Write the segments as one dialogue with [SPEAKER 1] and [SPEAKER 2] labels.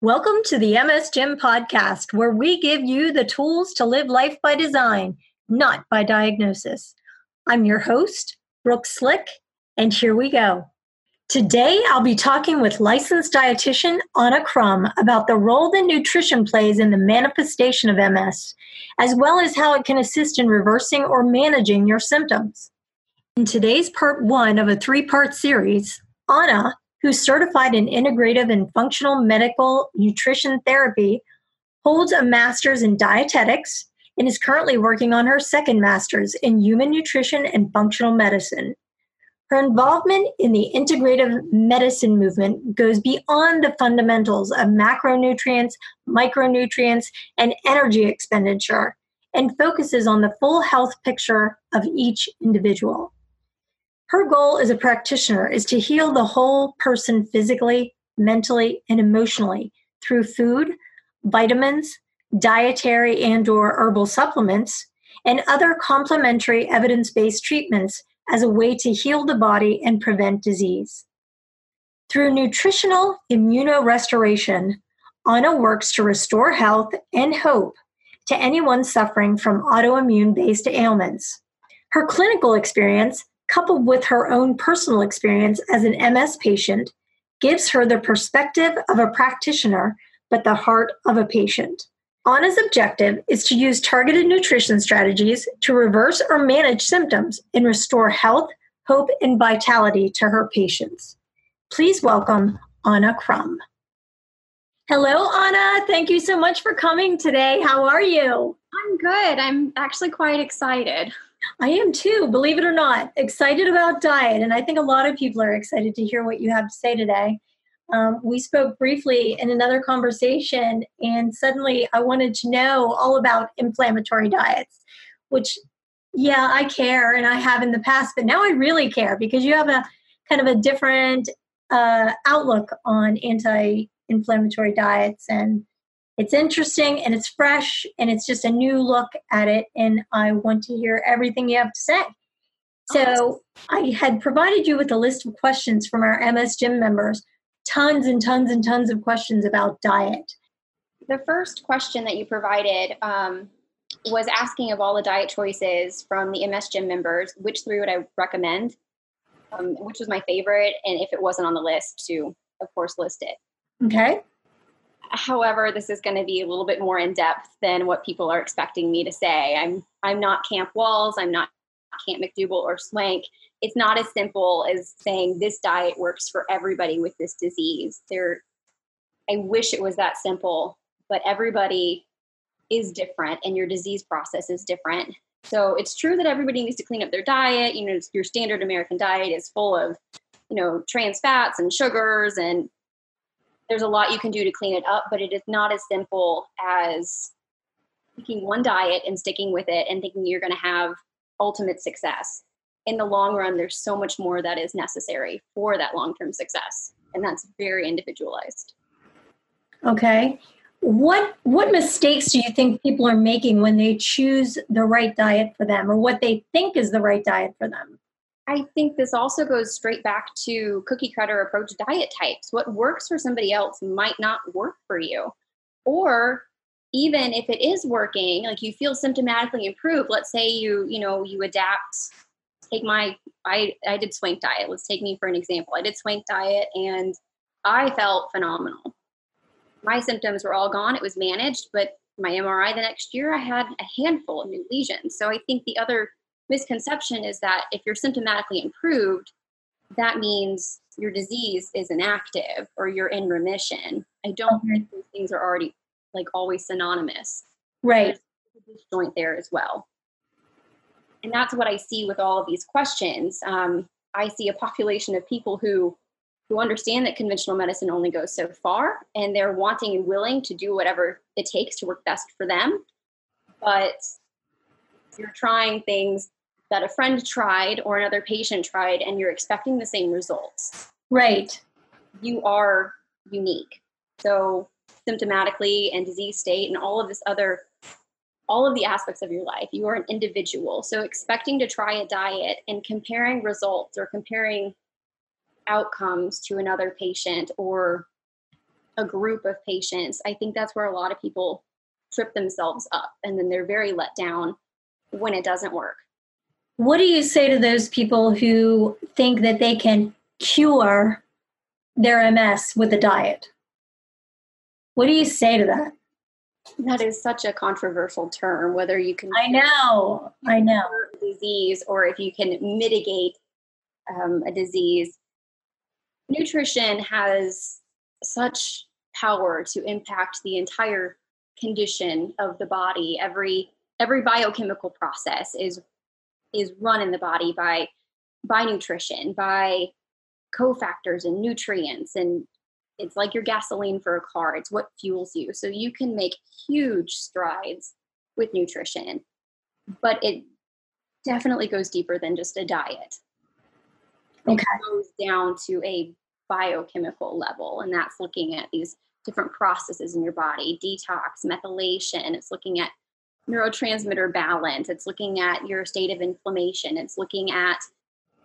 [SPEAKER 1] Welcome to the MS Gym podcast, where we give you the tools to live life by design, not by diagnosis. I'm your host, Brooke Slick, and here we go. Today, I'll be talking with licensed dietitian Ahna Crum about the role that nutrition plays in the manifestation of MS, as well as how it can assist in reversing or managing your symptoms. In today's part one of a three part series, Ahna who's certified in integrative and functional medical nutrition therapy, holds a master's in dietetics, and is currently working on her second master's in human nutrition and functional medicine. Her involvement in the integrative medicine movement goes beyond the fundamentals of macronutrients, micronutrients, and energy expenditure and focuses on the full health picture of each individual. Her goal as a practitioner is to heal the whole person physically, mentally, and emotionally through food, vitamins, dietary and or herbal supplements, and other complementary evidence-based treatments as a way to heal the body and prevent disease. Through nutritional immunorestoration, Ahna works to restore health and hope to anyone suffering from autoimmune based ailments. Her clinical experience coupled with her own personal experience as an MS patient, gives her the perspective of a practitioner, but the heart of a patient. Ahna's objective is to use targeted nutrition strategies to reverse or manage symptoms and restore health, hope, and vitality to her patients. Please welcome Ahna Crum. Hello, Ahna. Thank you so much for coming today. How are you?
[SPEAKER 2] I'm good. I'm actually quite excited.
[SPEAKER 1] I am too, believe it or not, excited about diet. And I think a lot of people are excited to hear what you have to say today. Um, we spoke briefly in another conversation, and suddenly I wanted to know all about inflammatory diets, which, yeah, I care and I have in the past, but now I really care because you have a kind of a different uh, outlook on anti inflammatory diets and it's interesting and it's fresh and it's just a new look at it and i want to hear everything you have to say. So i had provided you with a list of questions from our ms gym members tons and tons and tons of questions about diet.
[SPEAKER 2] The first question that you provided um, was asking of all the diet choices from the ms gym members which three would i recommend? Um, which was my favorite and if it wasn't on the list to of course list it.
[SPEAKER 1] Okay
[SPEAKER 2] However, this is going to be a little bit more in depth than what people are expecting me to say. I'm I'm not Camp Wahls. I'm not Camp McDougall or Swank. It's not as simple as saying this diet works for everybody with this disease. There, I wish it was that simple, but everybody is different, and your disease process is different. So it's true that everybody needs to clean up their diet. You know, your standard American diet is full of, you know, trans fats and sugars and there's a lot you can do to clean it up, but it is not as simple as picking one diet and sticking with it and thinking you're going to have ultimate success. In the long run, there's so much more that is necessary for that long term success, and that's very individualized.
[SPEAKER 1] Okay. What what mistakes do you think people are making when they choose the right diet for them or what they think is the right diet for them?
[SPEAKER 2] I think this also goes straight back to cookie cutter approach diet types. What works for somebody else might not work for you. Or even if it is working, like you feel symptomatically improved, let's say you, you know, you adapt, take my I I did swank diet. Let's take me for an example. I did swank diet and I felt phenomenal. My symptoms were all gone. It was managed, but my MRI the next year I had a handful of new lesions. So I think the other misconception is that if you're symptomatically improved, that means your disease is inactive or you're in remission. I don't mm-hmm. think these things are already like always synonymous.
[SPEAKER 1] Right.
[SPEAKER 2] There's a joint there as well. And that's what I see with all of these questions. Um, I see a population of people who who understand that conventional medicine only goes so far and they're wanting and willing to do whatever it takes to work best for them. But you're trying things that a friend tried or another patient tried and you're expecting the same results.
[SPEAKER 1] Right.
[SPEAKER 2] You are unique. So symptomatically and disease state and all of this other all of the aspects of your life. You are an individual. So expecting to try a diet and comparing results or comparing outcomes to another patient or a group of patients, I think that's where a lot of people trip themselves up and then they're very let down when it doesn't work.
[SPEAKER 1] What do you say to those people who think that they can cure their MS with a diet? What do you say to that?
[SPEAKER 2] That is such a controversial term, whether you can.
[SPEAKER 1] I know, I know.
[SPEAKER 2] Disease, or if you can mitigate um, a disease. Nutrition has such power to impact the entire condition of the body. Every every biochemical process is is run in the body by by nutrition, by cofactors and nutrients and it's like your gasoline for a car. It's what fuels you. So you can make huge strides with nutrition, but it definitely goes deeper than just a diet. Okay. It goes down to a biochemical level, and that's looking at these different processes in your body detox, methylation. It's looking at neurotransmitter balance. It's looking at your state of inflammation. It's looking at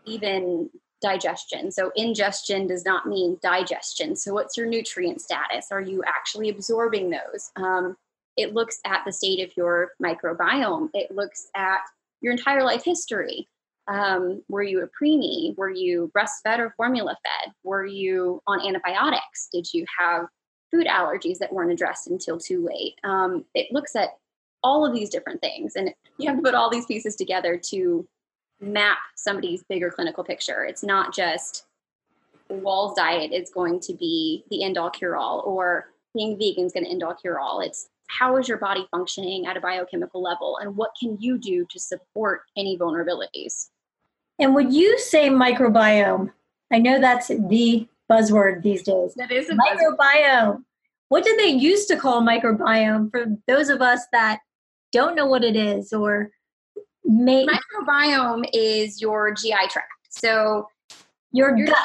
[SPEAKER 2] even digestion. So, ingestion does not mean digestion. So, what's your nutrient status? Are you actually absorbing those? Um, it looks at the state of your microbiome, it looks at your entire life history. Um, were you a preemie? Were you breastfed or formula fed? Were you on antibiotics? Did you have food allergies that weren't addressed until too late? Um, it looks at all of these different things, and you have to put all these pieces together to map somebody's bigger clinical picture. It's not just Wahls' diet is going to be the end all cure all, or being vegan is going to end all cure all. It's how is your body functioning at a biochemical level, and what can you do to support any vulnerabilities?
[SPEAKER 1] And would you say microbiome? I know that's the buzzword these days.
[SPEAKER 2] That is a
[SPEAKER 1] microbiome. Buzzword. What did they used to call microbiome for those of us that don't know what it is or
[SPEAKER 2] may microbiome is your GI tract. So
[SPEAKER 1] your, your gut.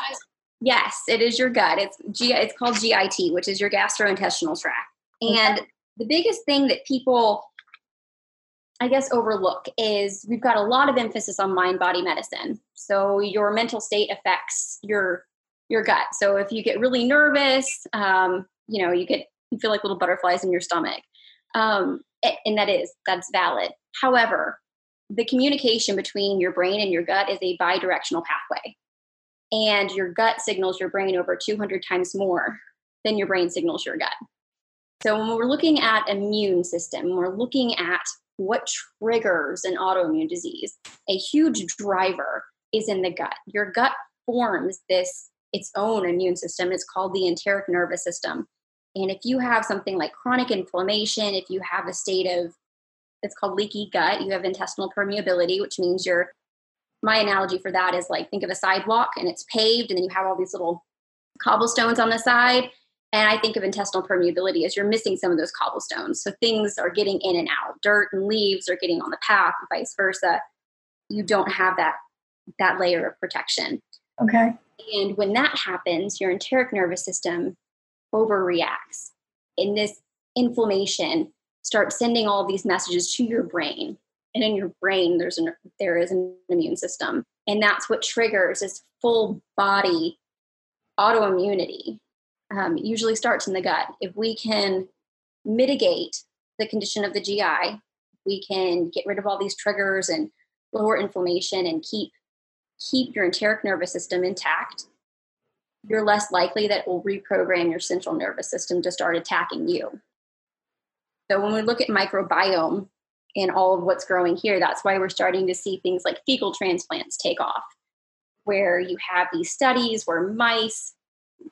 [SPEAKER 2] Yes, it is your gut. It's GI, it's called GIT, which is your gastrointestinal tract. And okay. the biggest thing that people I guess overlook is we've got a lot of emphasis on mind body medicine. So your mental state affects your your gut. So if you get really nervous, um, you know, you get you feel like little butterflies in your stomach. Um, and that is that's valid. However, the communication between your brain and your gut is a bidirectional pathway. And your gut signals your brain over 200 times more than your brain signals your gut. So when we're looking at immune system, we're looking at what triggers an autoimmune disease, a huge driver is in the gut. Your gut forms this its own immune system. It's called the enteric nervous system. And if you have something like chronic inflammation, if you have a state of it's called leaky gut. You have intestinal permeability, which means your my analogy for that is like think of a sidewalk and it's paved and then you have all these little cobblestones on the side. And I think of intestinal permeability as you're missing some of those cobblestones. So things are getting in and out. Dirt and leaves are getting on the path, and vice versa. You don't have that that layer of protection.
[SPEAKER 1] Okay.
[SPEAKER 2] And when that happens, your enteric nervous system overreacts. In this inflammation start sending all these messages to your brain and in your brain there's an there is an immune system and that's what triggers this full body autoimmunity um, usually starts in the gut if we can mitigate the condition of the gi we can get rid of all these triggers and lower inflammation and keep keep your enteric nervous system intact you're less likely that it will reprogram your central nervous system to start attacking you so when we look at microbiome and all of what's growing here, that's why we're starting to see things like fecal transplants take off, where you have these studies where mice,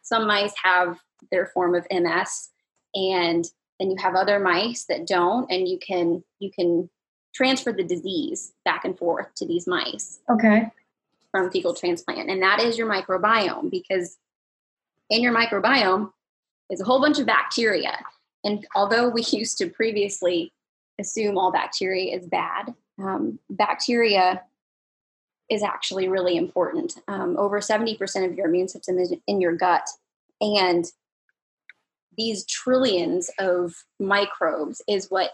[SPEAKER 2] some mice have their form of MS, and then you have other mice that don't, and you can you can transfer the disease back and forth to these mice.
[SPEAKER 1] Okay.
[SPEAKER 2] From fecal transplant, and that is your microbiome because in your microbiome is a whole bunch of bacteria and although we used to previously assume all bacteria is bad, um, bacteria is actually really important. Um, over 70% of your immune system is in your gut. And these trillions of microbes is what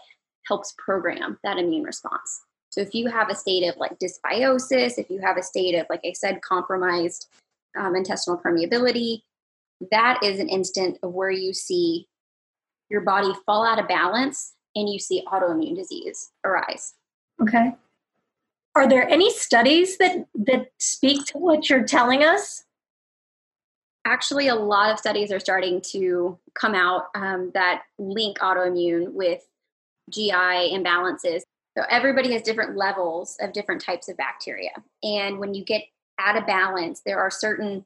[SPEAKER 2] helps program that immune response. So if you have a state of like dysbiosis, if you have a state of, like I said, compromised um, intestinal permeability, that is an instant of where you see your body fall out of balance and you see autoimmune disease arise.
[SPEAKER 1] Okay. Are there any studies that that speak to what you're telling us?
[SPEAKER 2] Actually, a lot of studies are starting to come out um, that link autoimmune with GI imbalances. So everybody has different levels of different types of bacteria, and when you get out of balance, there are certain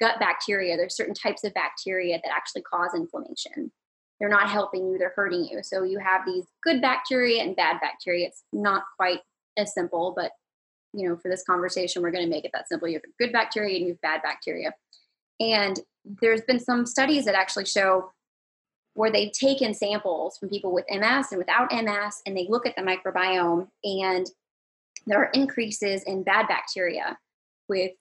[SPEAKER 2] gut bacteria. There's certain types of bacteria that actually cause inflammation. They're not helping you; they're hurting you. So you have these good bacteria and bad bacteria. It's not quite as simple, but you know, for this conversation, we're going to make it that simple. You have good bacteria and you have bad bacteria. And there's been some studies that actually show where they've taken samples from people with MS and without MS, and they look at the microbiome, and there are increases in bad bacteria with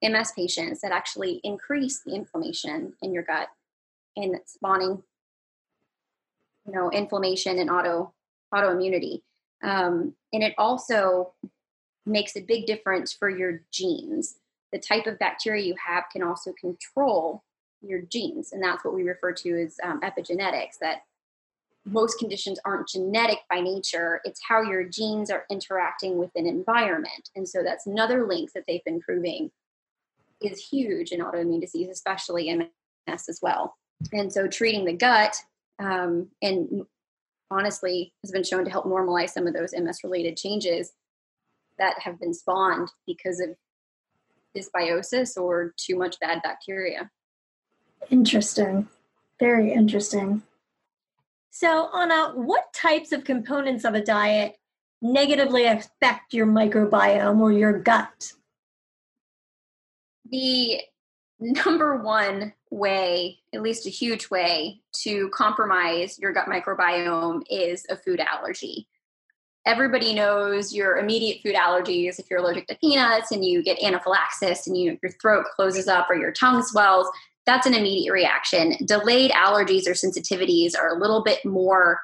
[SPEAKER 2] MS patients that actually increase the inflammation in your gut and spawning, you know, inflammation and auto autoimmunity. Um, and it also makes a big difference for your genes. The type of bacteria you have can also control your genes, and that's what we refer to as um, epigenetics. That most conditions aren't genetic by nature, it's how your genes are interacting with an environment. And so that's another link that they've been proving is huge in autoimmune disease, especially MS as well. And so treating the gut um, and honestly has been shown to help normalize some of those MS related changes that have been spawned because of dysbiosis or too much bad bacteria.
[SPEAKER 1] Interesting. Very interesting. So, Ahna, what types of components of a diet negatively affect your microbiome or your gut?
[SPEAKER 2] The number one way, at least a huge way, to compromise your gut microbiome is a food allergy. Everybody knows your immediate food allergies. If you're allergic to peanuts and you get anaphylaxis and you, your throat closes up or your tongue swells, that's an immediate reaction. Delayed allergies or sensitivities are a little bit more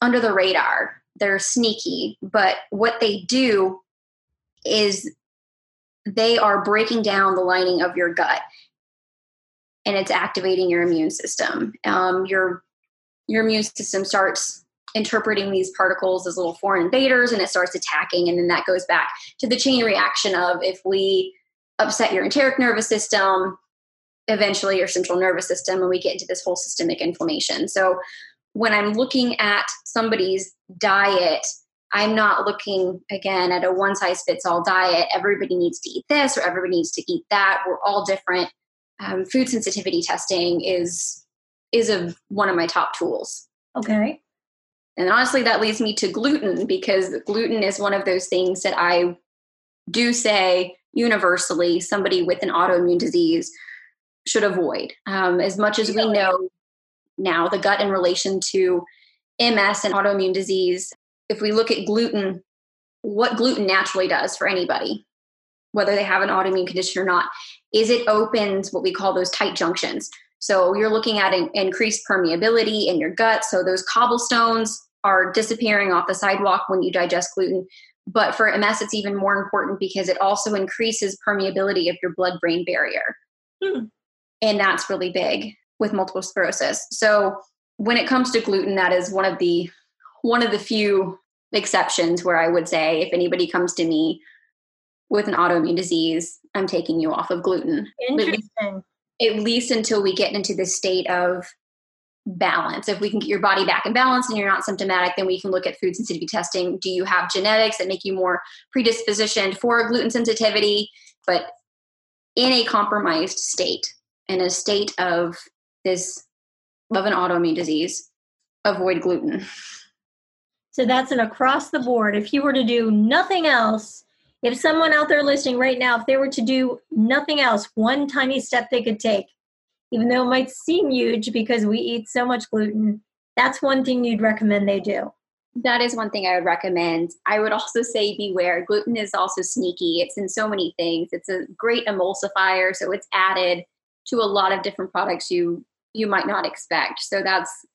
[SPEAKER 2] under the radar. They're sneaky, but what they do is they are breaking down the lining of your gut and it's activating your immune system. Um, your your immune system starts interpreting these particles as little foreign invaders and it starts attacking and then that goes back to the chain reaction of if we upset your enteric nervous system eventually your central nervous system and we get into this whole systemic inflammation so when i'm looking at somebody's diet I'm not looking again at a one size fits all diet. Everybody needs to eat this or everybody needs to eat that. We're all different. Um, food sensitivity testing is is a one of my top tools.
[SPEAKER 1] Okay.
[SPEAKER 2] And honestly, that leads me to gluten because gluten is one of those things that I do say universally somebody with an autoimmune disease should avoid. Um, as much as we know now, the gut in relation to MS and autoimmune disease if we look at gluten, what gluten naturally does for anybody, whether they have an autoimmune condition or not, is it opens what we call those tight junctions. So you're looking at an increased permeability in your gut. So those cobblestones are disappearing off the sidewalk when you digest gluten. But for MS, it's even more important because it also increases permeability of your blood brain barrier. Hmm. And that's really big with multiple sclerosis. So when it comes to gluten, that is one of the one of the few exceptions where I would say if anybody comes to me with an autoimmune disease, I'm taking you off of gluten.
[SPEAKER 1] Interesting.
[SPEAKER 2] At least, at least until we get into this state of balance. If we can get your body back in balance and you're not symptomatic, then we can look at food sensitivity testing. Do you have genetics that make you more predispositioned for gluten sensitivity? But in a compromised state, in a state of this of an autoimmune disease, avoid gluten.
[SPEAKER 1] So that's an across the board. If you were to do nothing else, if someone out there listening right now, if they were to do nothing else, one tiny step they could take, even though it might seem huge because we eat so much gluten, that's one thing you'd recommend they do.
[SPEAKER 2] That is one thing I would recommend. I would also say beware. Gluten is also sneaky. It's in so many things. It's a great emulsifier, so it's added to a lot of different products you you might not expect. So that's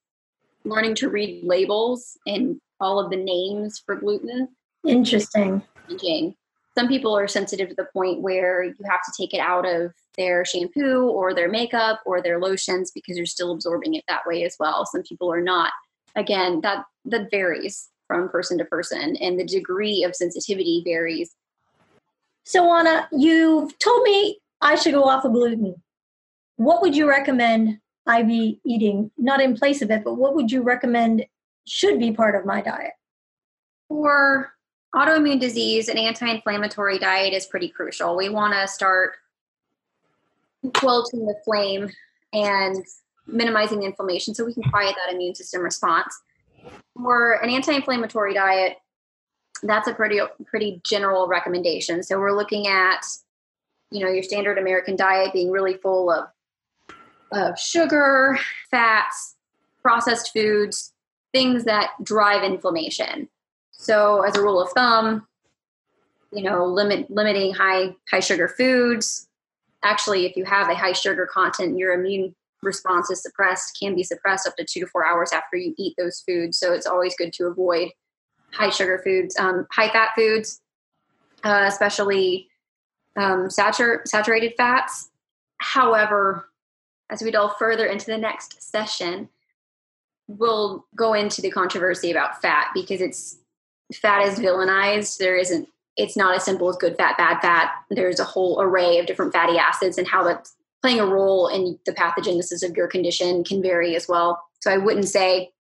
[SPEAKER 2] learning to read labels and all of the names for gluten.
[SPEAKER 1] Interesting.
[SPEAKER 2] Some people are sensitive to the point where you have to take it out of their shampoo or their makeup or their lotions because you're still absorbing it that way as well. Some people are not. Again, that that varies from person to person and the degree of sensitivity varies.
[SPEAKER 1] So Ahna, you've told me I should go off of gluten. What would you recommend I be eating, not in place of it, but what would you recommend should be part of my diet?
[SPEAKER 2] For autoimmune disease, an anti inflammatory diet is pretty crucial. We want to start quenching the flame and minimizing inflammation so we can quiet that immune system response. For an anti inflammatory diet, that's a pretty pretty general recommendation. So we're looking at, you know, your standard American diet being really full of of sugar, fats, processed foods, things that drive inflammation. So, as a rule of thumb, you know, limit limiting high high sugar foods. Actually, if you have a high sugar content, your immune response is suppressed, can be suppressed up to two to four hours after you eat those foods. So, it's always good to avoid high sugar foods, um, high fat foods, uh, especially um, satur- saturated fats. However, as we delve further into the next session, we'll go into the controversy about fat because it's fat is villainized. There isn't it's not as simple as good fat, bad fat. There's a whole array of different fatty acids and how that's playing a role in the pathogenesis of your condition can vary as well. So I wouldn't say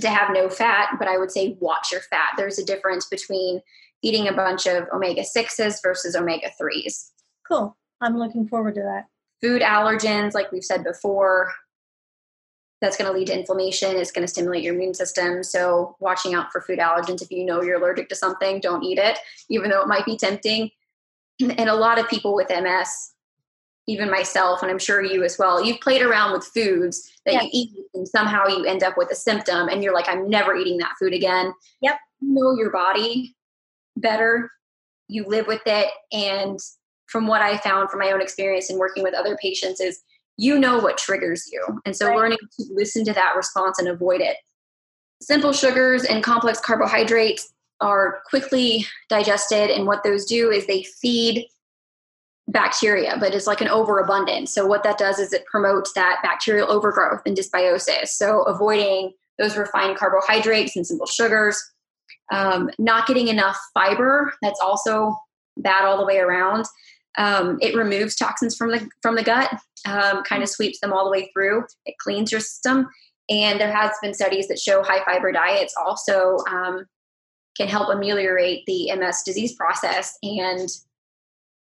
[SPEAKER 2] to have no fat, but I would say watch your fat. There's a difference between eating a bunch of omega 6s versus omega 3s.
[SPEAKER 1] Cool. I'm looking forward to that
[SPEAKER 2] food allergens, like we've said before, that's going to lead to inflammation. It's going to stimulate your immune system. So, watching out for food allergens. If you know you're allergic to something, don't eat it, even though it might be tempting. And a lot of people with MS, even myself, and I'm sure you as well, you've played around with foods that you eat, and somehow you end up with a symptom, and you're like, I'm never eating that food again.
[SPEAKER 1] Yep.
[SPEAKER 2] You know your body better. You live with it, and from what I found from my own experience in working with other patients is you know what triggers you. And so right. learning to listen to that response and avoid it. Simple sugars and complex carbohydrates are quickly digested, and what those do is they feed bacteria, but it's like an overabundance. So, what that does is it promotes that bacterial overgrowth and dysbiosis. So, avoiding those refined carbohydrates and simple sugars, um, not getting enough fiber, that's also bad all the way around. Um, it removes toxins from the from the gut, um, kind of sweeps them all the way through. It cleans your system, and there has been studies that show high fiber diets also um, can help ameliorate the MS disease process. And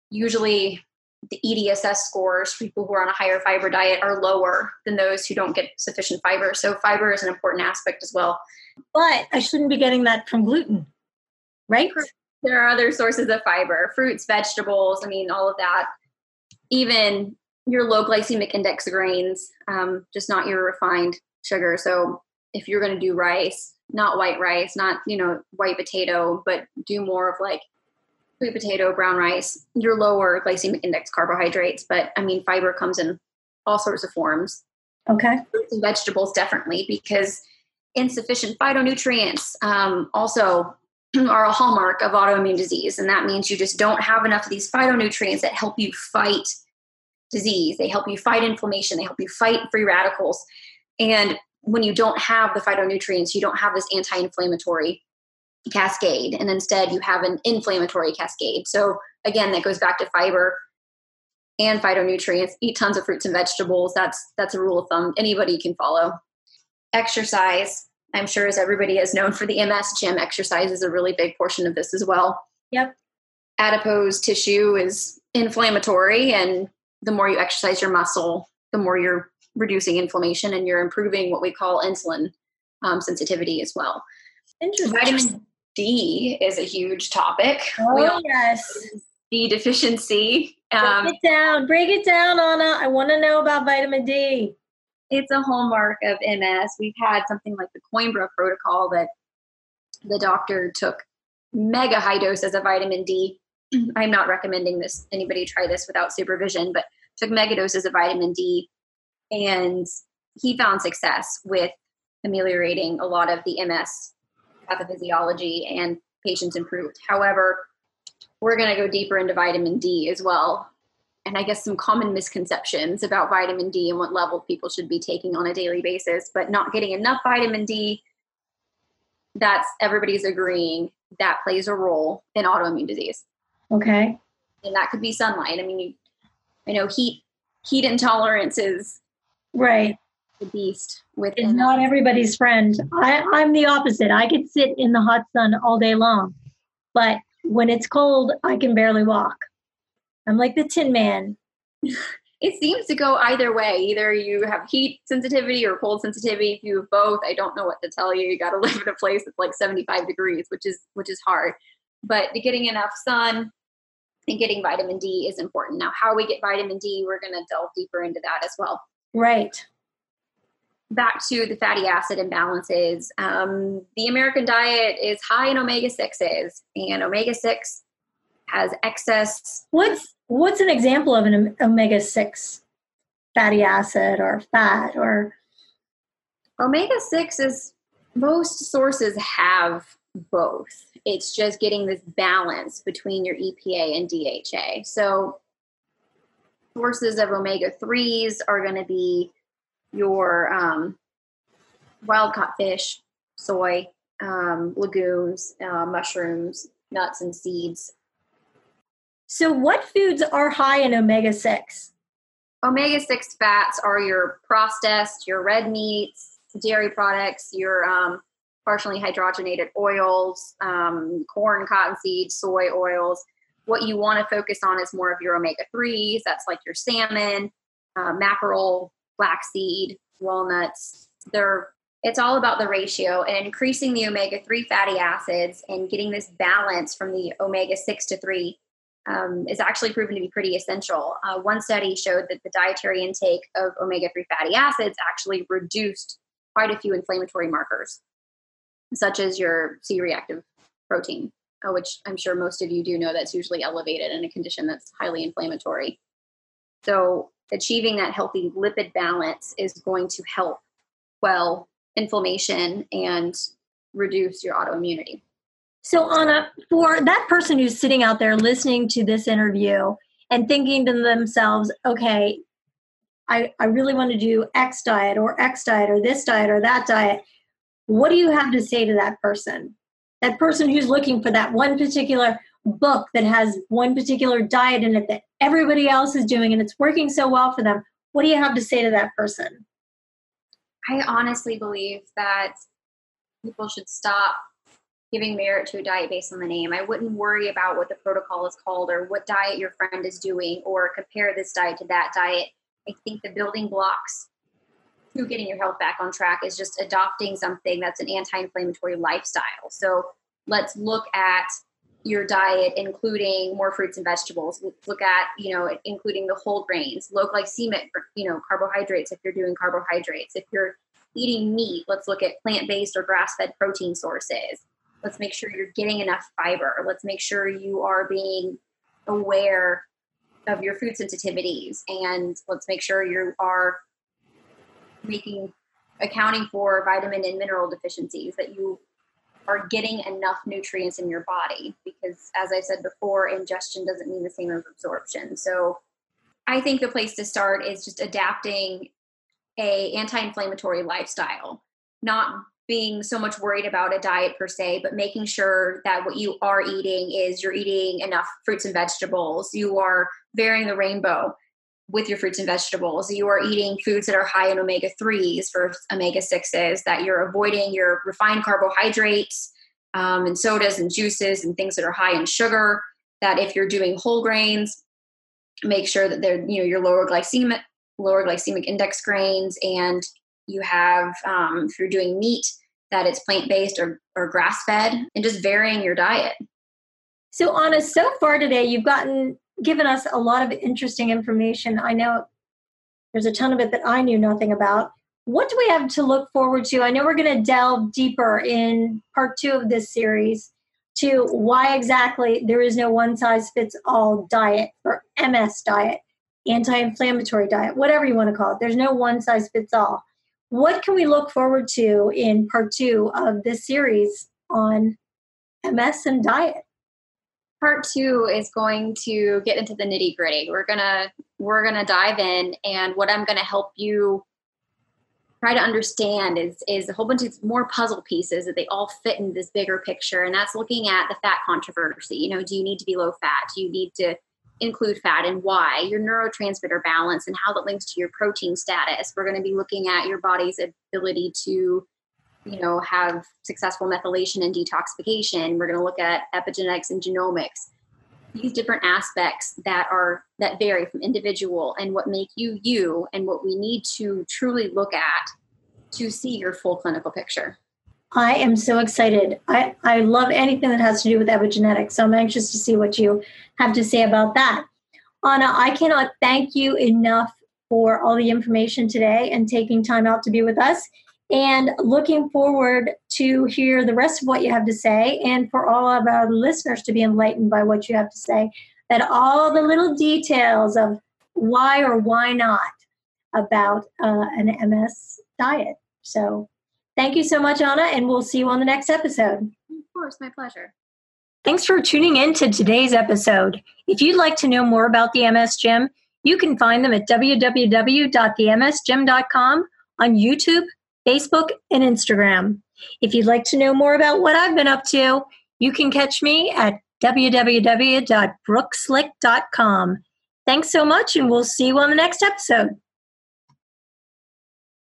[SPEAKER 2] usually, the EDSS scores for people who are on a higher fiber diet are lower than those who don't get sufficient fiber. So fiber is an important aspect as well.
[SPEAKER 1] But I shouldn't be getting that from gluten, right?
[SPEAKER 2] There are other sources of fiber fruits vegetables i mean all of that. Even your low glycemic index grains um, just not your refined sugar. So if you're going to do rice not white rice not you know white potato but do more of like sweet potato brown rice your lower glycemic index carbohydrates. But i mean fiber comes in all sorts of forms.
[SPEAKER 1] Okay.
[SPEAKER 2] Fruits and vegetables definitely because insufficient phytonutrients um, also are a hallmark of autoimmune disease. And that means you just don't have enough of these phytonutrients that help you fight disease. They help you fight inflammation. They help you fight free radicals. And when you don't have the phytonutrients, you don't have this anti inflammatory cascade. And instead, you have an inflammatory cascade. So, again, that goes back to fiber and phytonutrients. Eat tons of fruits and vegetables. That's, that's a rule of thumb anybody can follow. Exercise I'm sure as everybody has known for the MS, gym exercise is a really big portion of this as well.
[SPEAKER 1] Yep.
[SPEAKER 2] Adipose tissue is inflammatory, and the more you exercise your muscle, the more you're reducing inflammation and you're improving what we call insulin um, sensitivity as well.
[SPEAKER 1] Interesting.
[SPEAKER 2] Vitamin D is a huge topic.
[SPEAKER 1] Oh, yes.
[SPEAKER 2] D deficiency.
[SPEAKER 1] Um, break it down. Break it down, Ahna. I want to know about vitamin D
[SPEAKER 2] it's a hallmark of MS. We've had something like the Coimbra protocol that the doctor took mega high doses of vitamin D. I'm not recommending this anybody try this without supervision, but took mega doses of vitamin D and he found success with ameliorating a lot of the MS pathophysiology and patients improved. However, we're going to go deeper into vitamin D as well. And I guess some common misconceptions about vitamin D and what level people should be taking on a daily basis, but not getting enough vitamin D, that's everybody's agreeing that plays a role in autoimmune disease.
[SPEAKER 1] Okay.
[SPEAKER 2] And that could be sunlight. I mean, you, I know heat heat intolerance is
[SPEAKER 1] right
[SPEAKER 2] the beast with
[SPEAKER 1] it's not everybody's friend. I, I'm the opposite. I could sit in the hot sun all day long, but when it's cold, I can barely walk. I'm like the Tin Man.
[SPEAKER 2] it seems to go either way. Either you have heat sensitivity or cold sensitivity. If you have both, I don't know what to tell you. You got to live in a place that's like 75 degrees, which is which is hard. But getting enough sun and getting vitamin D is important. Now, how we get vitamin D, we're going to delve deeper into that as well.
[SPEAKER 1] Right.
[SPEAKER 2] Back to the fatty acid imbalances. Um, the American diet is high in omega 6s, and omega 6 has excess.
[SPEAKER 1] What's what's an example of an omega six fatty acid or fat or?
[SPEAKER 2] Omega six is most sources have both. It's just getting this balance between your EPA and DHA. So sources of omega threes are going to be your um, wild caught fish, soy, um, legumes, uh, mushrooms, nuts, and seeds.
[SPEAKER 1] So, what foods are high in omega 6?
[SPEAKER 2] Omega 6 fats are your processed, your red meats, dairy products, your um, partially hydrogenated oils, um, corn, cottonseed, soy oils. What you want to focus on is more of your omega 3s. That's like your salmon, uh, mackerel, flaxseed, walnuts. They're it's all about the ratio and increasing the omega 3 fatty acids and getting this balance from the omega 6 to 3 um, is actually proven to be pretty essential. Uh, one study showed that the dietary intake of omega 3 fatty acids actually reduced quite a few inflammatory markers, such as your C reactive protein, uh, which I'm sure most of you do know that's usually elevated in a condition that's highly inflammatory. So, achieving that healthy lipid balance is going to help well inflammation and reduce your autoimmunity.
[SPEAKER 1] So, Ahna, for that person who's sitting out there listening to this interview and thinking to themselves, okay, I, I really want to do X diet or X diet or this diet or that diet, what do you have to say to that person? That person who's looking for that one particular book that has one particular diet in it that everybody else is doing and it's working so well for them. What do you have to say to that person?
[SPEAKER 2] I honestly believe that people should stop giving merit to a diet based on the name. I wouldn't worry about what the protocol is called or what diet your friend is doing or compare this diet to that diet. I think the building blocks to getting your health back on track is just adopting something that's an anti inflammatory lifestyle. So let's look at your diet including more fruits and vegetables look at you know including the whole grains low glycemic you know carbohydrates if you're doing carbohydrates if you're eating meat let's look at plant-based or grass-fed protein sources let's make sure you're getting enough fiber. Let's make sure you are being aware of your food sensitivities and let's make sure you are making accounting for vitamin and mineral deficiencies that you are getting enough nutrients in your body because as i said before ingestion doesn't mean the same as absorption. So i think the place to start is just adapting a anti-inflammatory lifestyle not being so much worried about a diet per se, but making sure that what you are eating is you're eating enough fruits and vegetables. You are varying the rainbow with your fruits and vegetables. You are eating foods that are high in omega 3s for omega 6s, that you're avoiding your refined carbohydrates um, and sodas and juices and things that are high in sugar. That if you're doing whole grains, make sure that they're, you know, your lower glycemic, lower glycemic index grains and you have um, if you're doing meat that it's plant-based or, or grass-fed and just varying your diet.
[SPEAKER 1] So ahna so far today you've gotten given us a lot of interesting information. I know there's a ton of it that i knew nothing about. What do we have to look forward to? I know we're going to delve deeper in part two of this series to why exactly there is no one size fits all diet for ms diet anti-inflammatory diet whatever you want to call it. There's no one size fits all what can we look forward to in part two of this series on MS and diet?
[SPEAKER 2] part two is going to get into the nitty gritty. We're gonna we're gonna dive in, and what I'm gonna help you try to understand is is a whole bunch of more puzzle pieces that they all fit in this bigger picture, and that's looking at the fat controversy. You know, do you need to be low fat? Do you need to include fat and why, your neurotransmitter balance, and how that links to your protein status. We're going to be looking at your body's ability to, you know, have successful methylation and detoxification. We're going to look at epigenetics and genomics. These different aspects that are that vary from individual and what make you you and what we need to truly look at to see your full clinical picture.
[SPEAKER 1] I am so excited. I, I love anything that has to do with epigenetics. So I'm anxious to see what you have to say about that. Ahna, I cannot thank you enough for all the information today and taking time out to be with us. And looking forward to hear the rest of what you have to say and for all of our listeners to be enlightened by what you have to say. That all the little details of why or why not about uh, an MS diet. So Thank you so much, Ahna, and we'll see you on the next episode.
[SPEAKER 2] Of course, my pleasure.
[SPEAKER 1] Thanks for tuning in to today's episode. If you'd like to know more about the MS Gym, you can find them at www.themsgym.com on YouTube, Facebook, and Instagram. If you'd like to know more about what I've been up to, you can catch me at www.brookslick.com. Thanks so much, and we'll see you on the next episode.